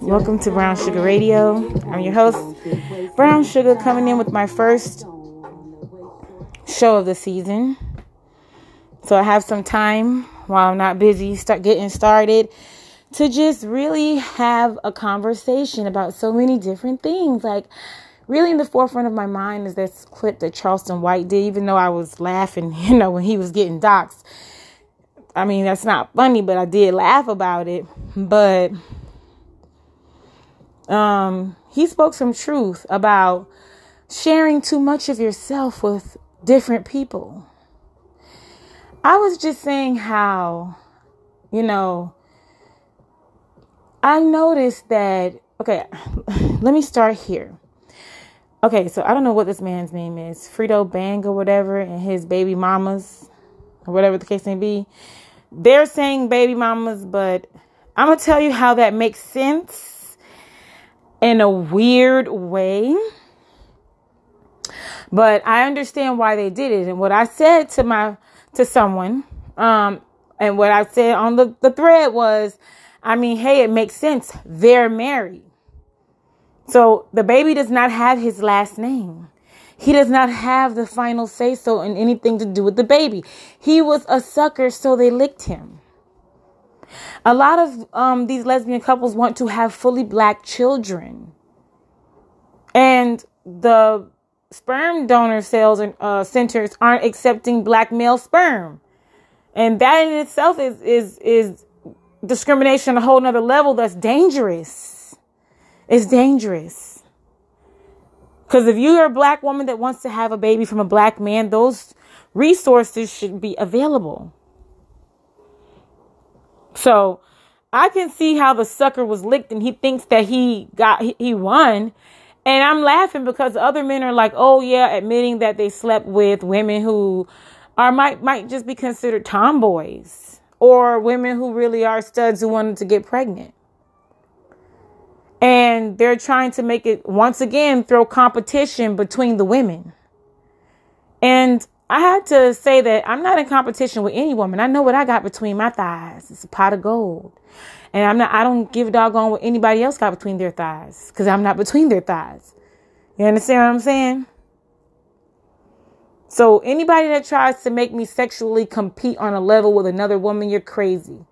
Welcome to Brown Sugar Radio. I'm your host, Brown Sugar, coming in with my first show of the season. So I have some time while I'm not busy, start getting started to just really have a conversation about so many different things. Like, really in the forefront of my mind is this clip that Charleston White did, even though I was laughing, you know, when he was getting doxxed. I mean, that's not funny, but I did laugh about it. But um, he spoke some truth about sharing too much of yourself with different people. I was just saying how, you know, I noticed that, okay, let me start here. Okay, so I don't know what this man's name is, Fredo Bang or whatever, and his baby mamas, or whatever the case may be. They're saying baby mamas, but I'm gonna tell you how that makes sense in a weird way. But I understand why they did it. And what I said to my to someone, um, and what I said on the, the thread was, I mean, hey, it makes sense. They're married. So the baby does not have his last name. He does not have the final say so in anything to do with the baby. He was a sucker, so they licked him. A lot of um, these lesbian couples want to have fully black children. And the sperm donor cells and uh, centers aren't accepting black male sperm. And that in itself is, is, is discrimination on a whole nother level that's dangerous. It's dangerous. Because if you're a black woman that wants to have a baby from a black man, those resources should be available. So I can see how the sucker was licked and he thinks that he got, he won. And I'm laughing because other men are like, oh yeah, admitting that they slept with women who are might might just be considered tomboys or women who really are studs who wanted to get pregnant. They're trying to make it once again throw competition between the women. And I had to say that I'm not in competition with any woman. I know what I got between my thighs. It's a pot of gold. And I'm not, I don't give a doggone what anybody else got between their thighs because I'm not between their thighs. You understand what I'm saying? So anybody that tries to make me sexually compete on a level with another woman, you're crazy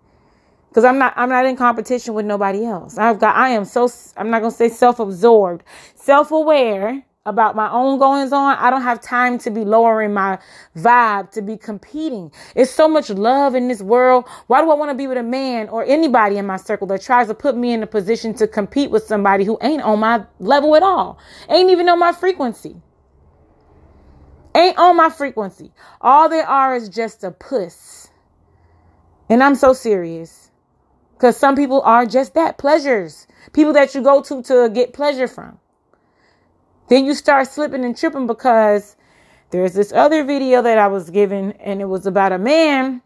because I'm not I'm not in competition with nobody else. I've got I am so I'm not gonna say self-absorbed, self-aware about my own goings on. I don't have time to be lowering my vibe to be competing. It's so much love in this world. Why do I want to be with a man or anybody in my circle that tries to put me in a position to compete with somebody who ain't on my level at all? Ain't even on my frequency. Ain't on my frequency. All they are is just a puss. And I'm so serious. Because some people are just that pleasures, people that you go to to get pleasure from. Then you start slipping and tripping because there's this other video that I was given, and it was about a man,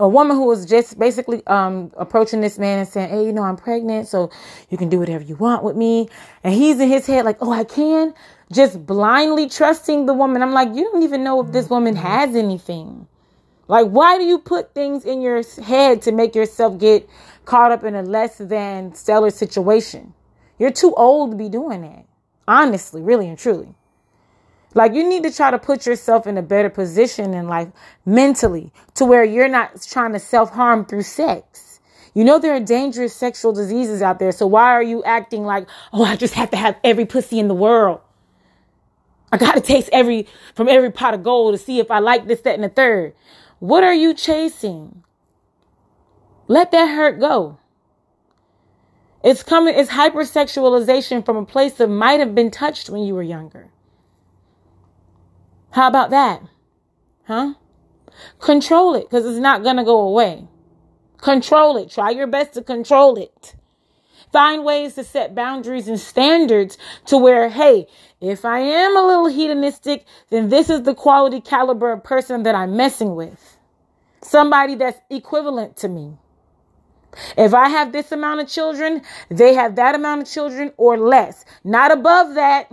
a woman who was just basically um, approaching this man and saying, Hey, you know, I'm pregnant, so you can do whatever you want with me. And he's in his head, like, Oh, I can. Just blindly trusting the woman. I'm like, You don't even know if this woman has anything. Like, why do you put things in your head to make yourself get caught up in a less than stellar situation? You're too old to be doing that. Honestly, really and truly. Like, you need to try to put yourself in a better position in life mentally to where you're not trying to self harm through sex. You know, there are dangerous sexual diseases out there. So why are you acting like, oh, I just have to have every pussy in the world? I got to taste every, from every pot of gold to see if I like this, that, and the third. What are you chasing? Let that hurt go. It's coming, it's hypersexualization from a place that might have been touched when you were younger. How about that? Huh? Control it because it's not going to go away. Control it. Try your best to control it. Find ways to set boundaries and standards to where, hey, if I am a little hedonistic, then this is the quality caliber of person that I'm messing with somebody that's equivalent to me. If I have this amount of children, they have that amount of children or less, not above that.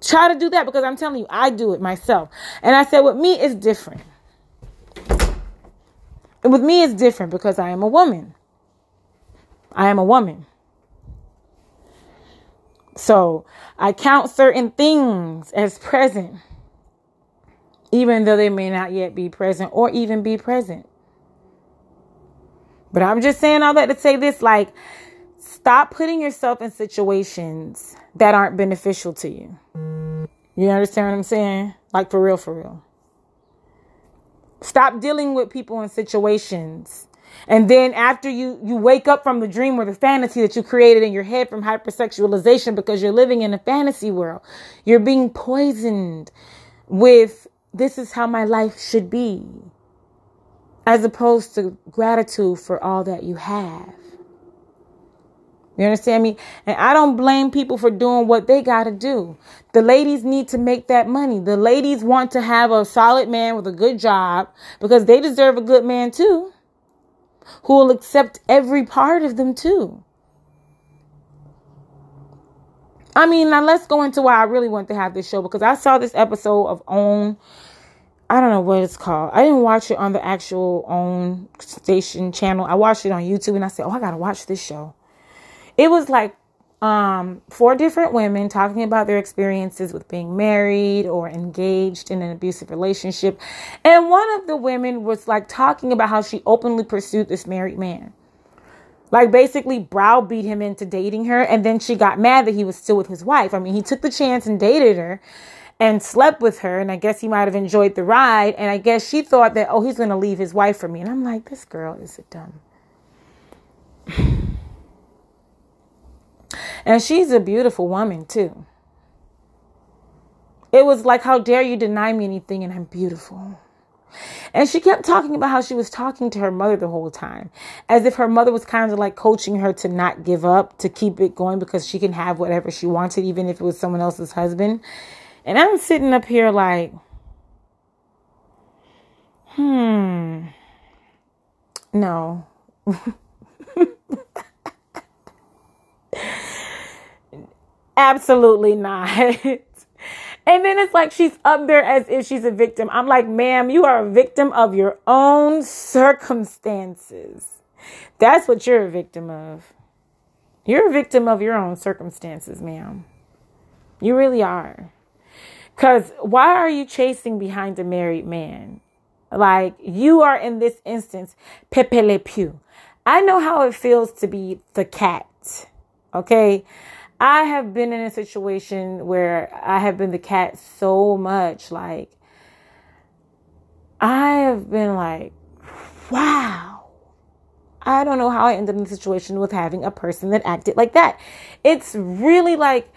Try to do that because I'm telling you, I do it myself. And I said, with me, it's different. And with me, it's different because I am a woman. I am a woman. So I count certain things as present, even though they may not yet be present or even be present. But I'm just saying all that to say this like, stop putting yourself in situations that aren't beneficial to you. You understand what I'm saying? Like, for real, for real. Stop dealing with people in situations. And then after you, you wake up from the dream or the fantasy that you created in your head from hypersexualization because you're living in a fantasy world, you're being poisoned with this is how my life should be as opposed to gratitude for all that you have. You understand me? And I don't blame people for doing what they got to do. The ladies need to make that money. The ladies want to have a solid man with a good job because they deserve a good man too, who will accept every part of them too. I mean, now let's go into why I really want to have this show because I saw this episode of OWN I don't know what it's called. I didn't watch it on the actual OWN station channel. I watched it on YouTube and I said, "Oh, I got to watch this show." It was like um, four different women talking about their experiences with being married or engaged in an abusive relationship. And one of the women was like talking about how she openly pursued this married man. Like basically browbeat him into dating her and then she got mad that he was still with his wife. I mean, he took the chance and dated her and slept with her. And I guess he might have enjoyed the ride. And I guess she thought that, oh, he's going to leave his wife for me. And I'm like, this girl is a dumb. And she's a beautiful woman, too. It was like, how dare you deny me anything and I'm beautiful. And she kept talking about how she was talking to her mother the whole time, as if her mother was kind of like coaching her to not give up, to keep it going because she can have whatever she wanted, even if it was someone else's husband. And I'm sitting up here like, hmm, no. Absolutely not. and then it's like she's up there as if she's a victim. I'm like, ma'am, you are a victim of your own circumstances. That's what you're a victim of. You're a victim of your own circumstances, ma'am. You really are. Because why are you chasing behind a married man? Like you are in this instance, Pepe Le Pew. I know how it feels to be the cat. Okay. I have been in a situation where I have been the cat so much. Like, I have been like, wow. I don't know how I ended in a situation with having a person that acted like that. It's really like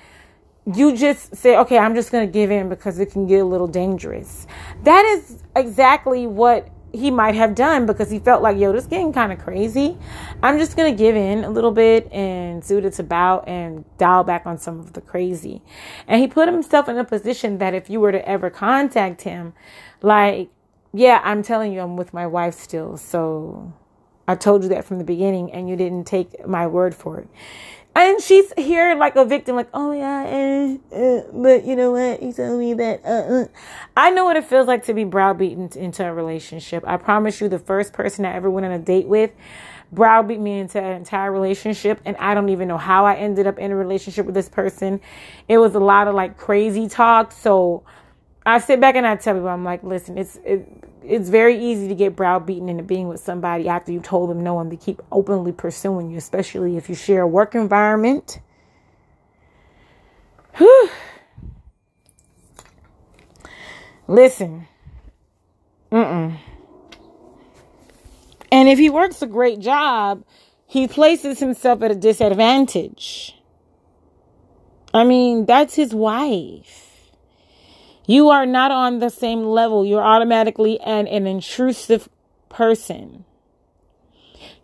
you just say, okay, I'm just going to give in because it can get a little dangerous. That is exactly what he might have done because he felt like, yo, this getting kind of crazy. I'm just going to give in a little bit and see what it's about and dial back on some of the crazy. And he put himself in a position that if you were to ever contact him, like, yeah, I'm telling you, I'm with my wife still. So I told you that from the beginning and you didn't take my word for it. And she's here like a victim, like, oh yeah, uh, but you know what? You told me that. Uh, uh. I know what it feels like to be browbeaten into a relationship. I promise you, the first person I ever went on a date with browbeat me into an entire relationship, and I don't even know how I ended up in a relationship with this person. It was a lot of like crazy talk. So I sit back and I tell people, I'm like, listen, it's it, it's very easy to get browbeaten into being with somebody after you told them no and they keep openly pursuing you, especially if you share a work environment. Whew. Listen. Mm-mm. And if he works a great job, he places himself at a disadvantage. I mean, that's his wife. You are not on the same level. You're automatically an, an intrusive person.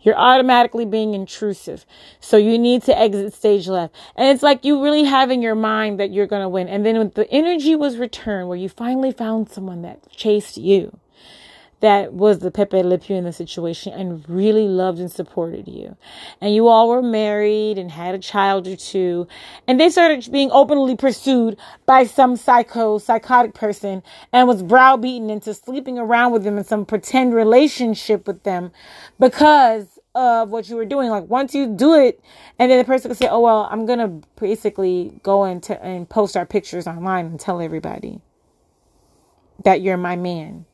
You're automatically being intrusive. So you need to exit stage left. And it's like you really have in your mind that you're going to win. And then the energy was returned, where you finally found someone that chased you, that was the Pepe Le Pew in the situation and really loved and supported you. And you all were married and had a child or two. And they started being openly pursued by some psycho, psychotic person and was browbeaten into sleeping around with them in some pretend relationship with them because of what you were doing. Like once you do it, and then the person can say, "Oh well, I'm gonna basically go into and post our pictures online and tell everybody that you're my man."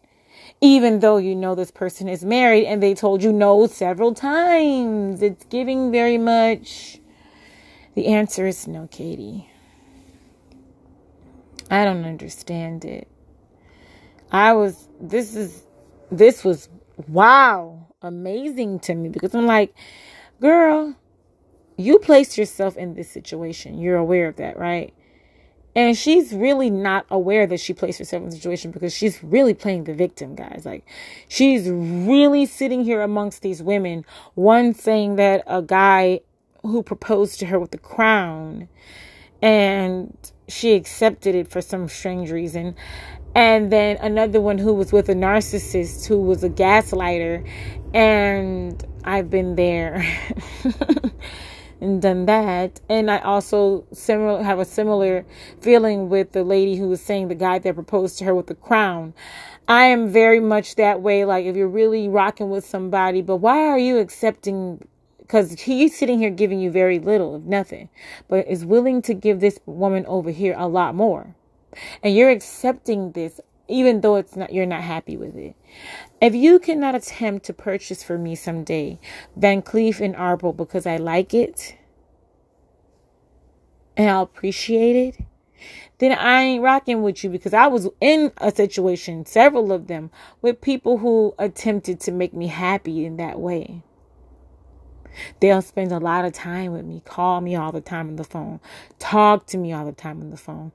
Even though you know this person is married and they told you no several times. It's giving very much. The answer is no, Katie. I don't understand it. I was, this is, this was wow, amazing to me because I'm like, girl, you placed yourself in this situation. You're aware of that, right? And she's really not aware that she placed herself in the situation because she's really playing the victim, guys. Like, she's really sitting here amongst these women. One saying that a guy who proposed to her with the crown and she accepted it for some strange reason. And then another one who was with a narcissist who was a gaslighter. And I've been there. and done that. And I also similar have a similar feeling with the lady who was saying the guy that proposed to her with the crown. I am very much that way. Like if you're really rocking with somebody, but why are you accepting? Because he's sitting here giving you very little, if nothing, but is willing to give this woman over here a lot more. And you're accepting this even though it's not you're not happy with it. If you cannot attempt to purchase for me someday Van Cleef and Arpels because I like it and I'll appreciate it, then I ain't rocking with you because I was in a situation, several of them, with people who attempted to make me happy in that way. They'll spend a lot of time with me, call me all the time on the phone, talk to me all the time on the phone,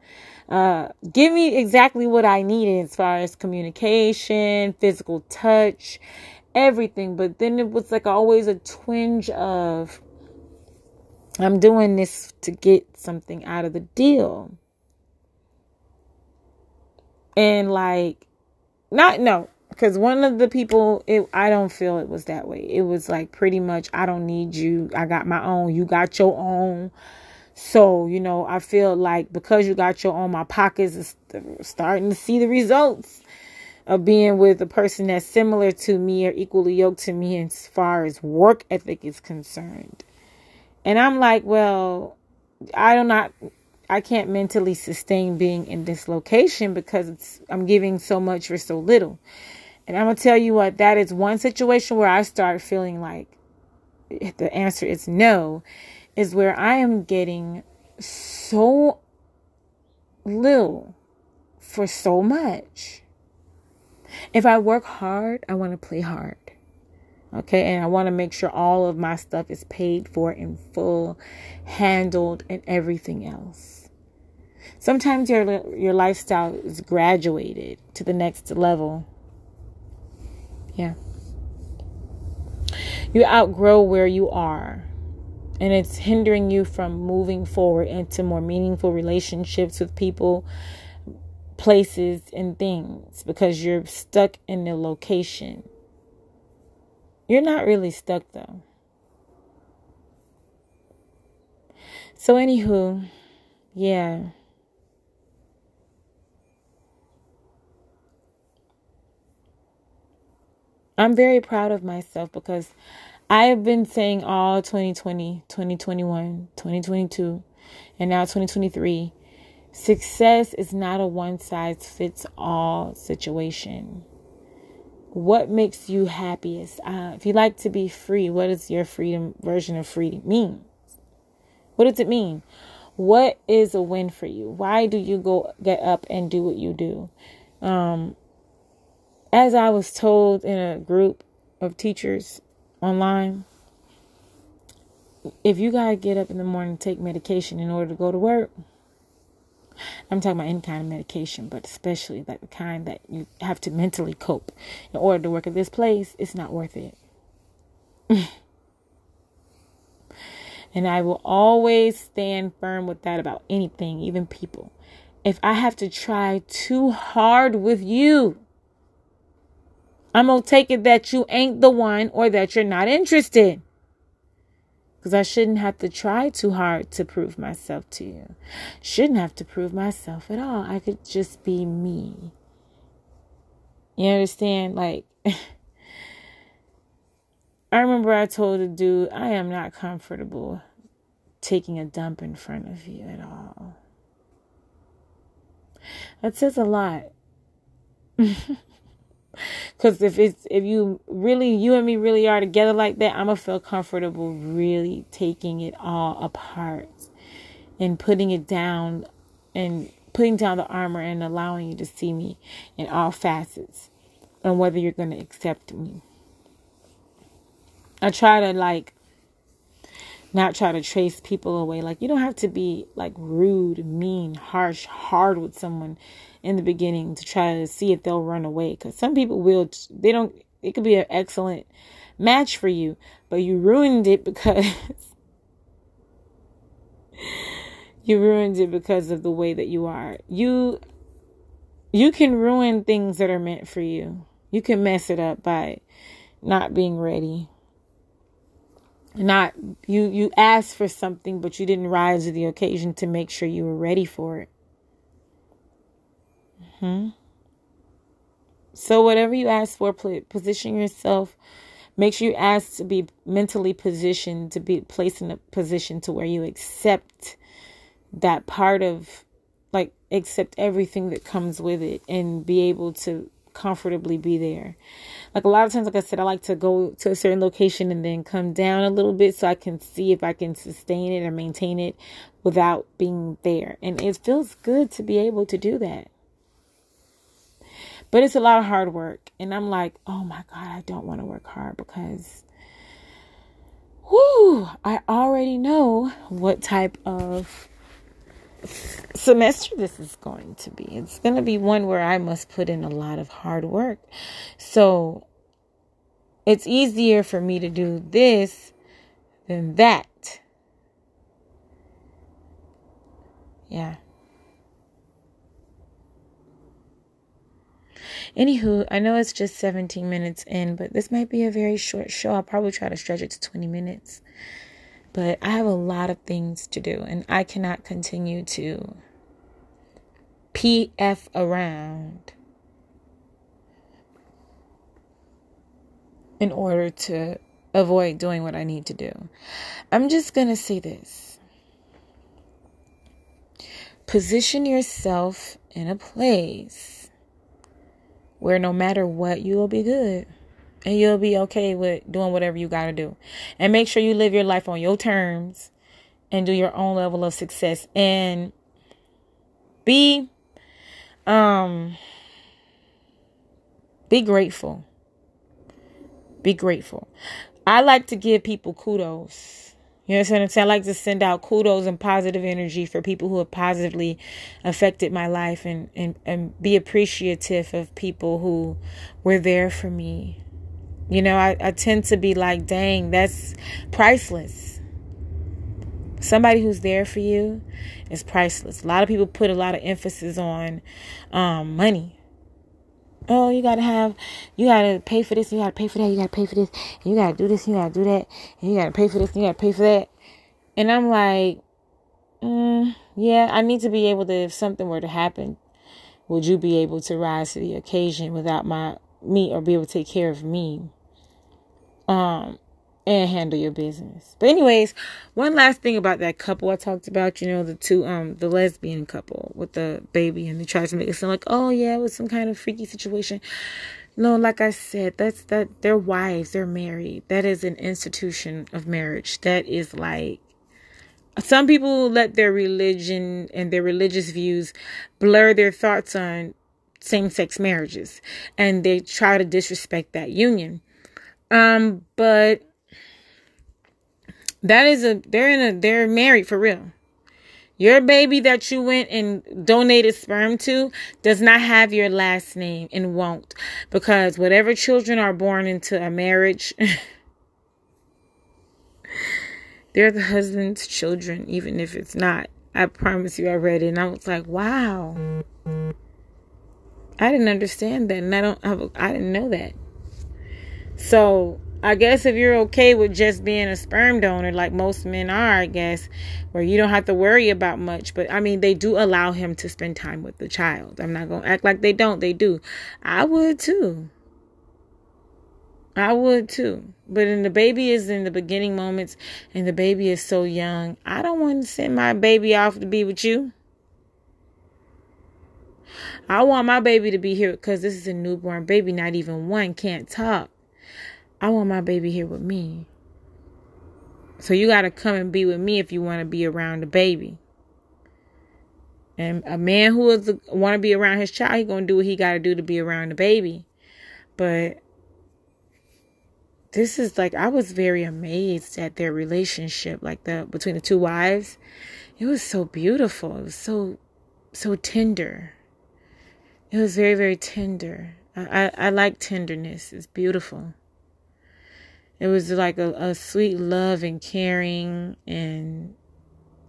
uh, give me exactly what I needed as far as communication, physical touch, everything. But then it was like always a twinge of, I'm doing this to get something out of the deal. And like, not, no, because one of the people it i don't feel it was that way. It was like pretty much i don't need you. I got my own. You got your own. So you know i feel like because you got your own my pockets is starting to see the results of being with a person that's similar to me or equally yoked to me as far as work ethic is concerned. And i'm like well i do not I can't mentally sustain being in this location because I'm giving so much for so little. And I'm going to tell you what, that is one situation where I start feeling like the answer is no, is where I am getting so little for so much. If I work hard, I want to play hard. Okay, and I want to make sure all of my stuff is paid for in full, handled, and everything else. Sometimes your your lifestyle is graduated to the next level yeah. You outgrow where you are. And it's hindering you from moving forward into more meaningful relationships with people, places, and things because you're stuck in the location. You're not really stuck though. So, anywho, yeah. I'm very proud of myself because I have been saying all 2020, 2021, 2022, and now 2023 success is not a one size fits all situation. What makes you happiest? Uh, if you like to be free, what does your freedom version of free mean? What does it mean? What is a win for you? Why do you go get up and do what you do? Um, as I was told in a group of teachers online, if you gotta get up in the morning and take medication in order to go to work, I'm talking about any kind of medication, but especially like the kind that you have to mentally cope in order to work at this place, it's not worth it. and I will always stand firm with that about anything, even people. If I have to try too hard with you, I'm going to take it that you ain't the one or that you're not interested. Because I shouldn't have to try too hard to prove myself to you. Shouldn't have to prove myself at all. I could just be me. You understand? Like, I remember I told a dude, I am not comfortable taking a dump in front of you at all. That says a lot. Cause if it's if you really you and me really are together like that, I'm gonna feel comfortable really taking it all apart and putting it down and putting down the armor and allowing you to see me in all facets and whether you're gonna accept me. I try to like not try to trace people away. Like you don't have to be like rude, mean, harsh, hard with someone in the beginning to try to see if they'll run away. Because some people will. They don't. It could be an excellent match for you, but you ruined it because you ruined it because of the way that you are. You you can ruin things that are meant for you. You can mess it up by not being ready not you you asked for something but you didn't rise to the occasion to make sure you were ready for it. Hmm so whatever you ask for position yourself. Make sure you ask to be mentally positioned to be placed in a position to where you accept that part of like accept everything that comes with it and be able to comfortably be there. Like a lot of times, like I said, I like to go to a certain location and then come down a little bit so I can see if I can sustain it or maintain it without being there. And it feels good to be able to do that. But it's a lot of hard work. And I'm like, oh my God, I don't want to work hard because, whoo, I already know what type of semester this is going to be. It's going to be one where I must put in a lot of hard work. So it's easier for me to do this than that. Yeah. Anywho, I know it's just 17 minutes in, but this might be a very short show. I'll probably try to stretch it to 20 minutes. But I have a lot of things to do, and I cannot continue to PF around in order to avoid doing what I need to do. I'm just going to say this position yourself in a place where no matter what, you will be good and you'll be okay with doing whatever you got to do. And make sure you live your life on your terms and do your own level of success and be um be grateful. Be grateful. I like to give people kudos. You know what I'm saying? I like to send out kudos and positive energy for people who have positively affected my life and, and, and be appreciative of people who were there for me you know, I, I tend to be like, dang, that's priceless. Somebody who's there for you is priceless. A lot of people put a lot of emphasis on um, money. Oh, you gotta have, you gotta pay for this, you gotta pay for that, you gotta pay for this, you gotta do this, you gotta do that, and you gotta pay for this, you gotta pay for that. And I'm like, mm, yeah, I need to be able to, if something were to happen, would you be able to rise to the occasion without my me or be able to take care of me um and handle your business. But anyways, one last thing about that couple I talked about, you know, the two um the lesbian couple with the baby and they tried to make it sound like, oh yeah, it was some kind of freaky situation. No, like I said, that's that they're wives, they're married. That is an institution of marriage. That is like some people let their religion and their religious views blur their thoughts on same sex marriages and they try to disrespect that union. Um, but that is a they're in a they're married for real. Your baby that you went and donated sperm to does not have your last name and won't because whatever children are born into a marriage they're the husband's children even if it's not. I promise you I read it and I was like, "Wow." I didn't understand that, and I don't I didn't know that. So I guess if you're okay with just being a sperm donor, like most men are, I guess, where you don't have to worry about much. But I mean, they do allow him to spend time with the child. I'm not going to act like they don't. They do. I would too. I would too. But in the baby is in the beginning moments and the baby is so young, I don't want to send my baby off to be with you. I want my baby to be here because this is a newborn baby, not even one, can't talk. I want my baby here with me. So you got to come and be with me if you want to be around the baby. And a man who want to be around his child, he gonna do what he got to do to be around the baby. But this is like I was very amazed at their relationship, like the between the two wives. It was so beautiful. It was so so tender. It was very very tender. I I, I like tenderness. It's beautiful. It was like a, a sweet love and caring and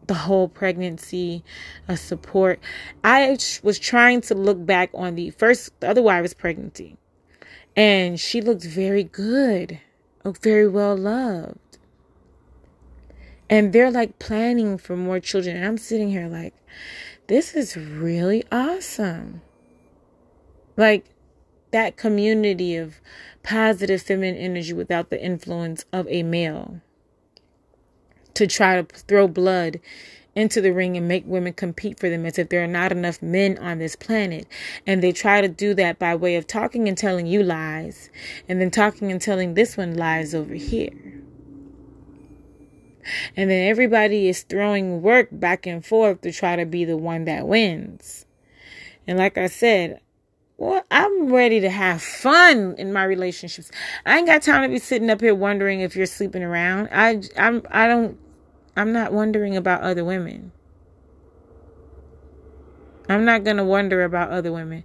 the whole pregnancy, a support. I was trying to look back on the first, the other wife's pregnancy, and she looked very good uh, very well loved. And they're like planning for more children. And I'm sitting here like, this is really awesome. Like that community of positive feminine energy without the influence of a male to try to throw blood into the ring and make women compete for them as if there are not enough men on this planet. And they try to do that by way of talking and telling you lies, and then talking and telling this one lies over here. And then everybody is throwing work back and forth to try to be the one that wins. And like I said, well, I'm ready to have fun in my relationships. I ain't got time to be sitting up here wondering if you're sleeping around. I I'm I don't I'm not wondering about other women. I'm not going to wonder about other women.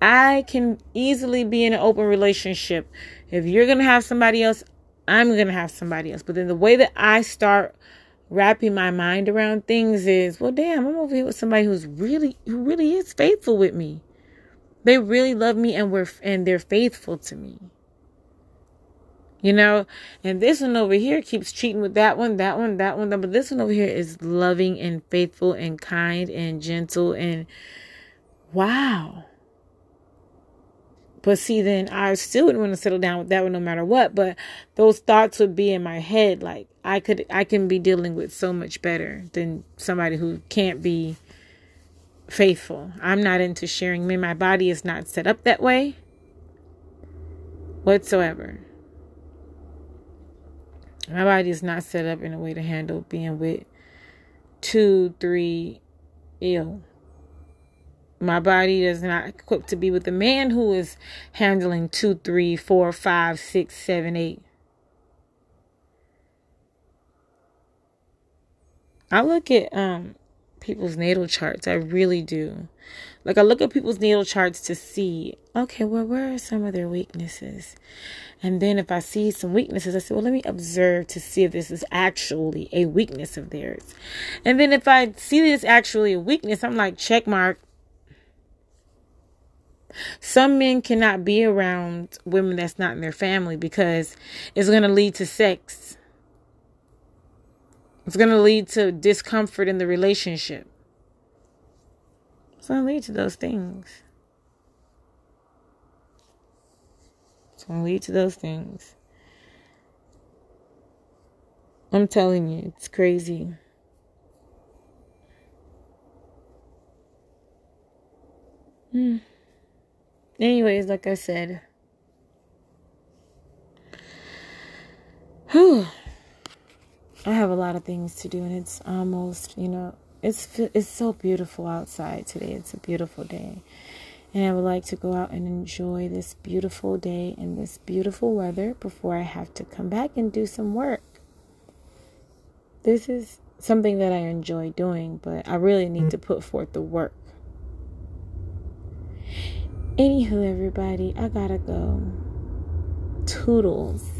I can easily be in an open relationship. If you're going to have somebody else, I'm going to have somebody else. But then the way that I start wrapping my mind around things is, well, damn, I'm over here with somebody who's really, who really is faithful with me. They really love me and we're, and they're faithful to me. You know, and this one over here keeps cheating with that one, that one, that one. But this one over here is loving and faithful and kind and gentle and wow. But see, then I still wouldn't want to settle down with that one no matter what. But those thoughts would be in my head. Like I could, I can be dealing with so much better than somebody who can't be faithful. I'm not into sharing. Me, my body is not set up that way whatsoever. My body is not set up in a way to handle being with two, three ill. My body is not equipped to be with a man who is handling two, three, four, five, six, seven, eight. I look at um people's natal charts. I really do. Like I look at people's natal charts to see, okay, well, where are some of their weaknesses? And then if I see some weaknesses, I say, well, let me observe to see if this is actually a weakness of theirs. And then if I see this actually a weakness, I'm like, check mark. Some men cannot be around women that's not in their family because it's going to lead to sex. It's going to lead to discomfort in the relationship. It's going to lead to those things. It's going to lead to those things. I'm telling you, it's crazy. Hmm. Anyways, like I said, whew, I have a lot of things to do, and it's almost, you know, it's it's so beautiful outside today. It's a beautiful day. And I would like to go out and enjoy this beautiful day and this beautiful weather before I have to come back and do some work. This is something that I enjoy doing, but I really need to put forth the work. Anywho, everybody, I gotta go. Toodles.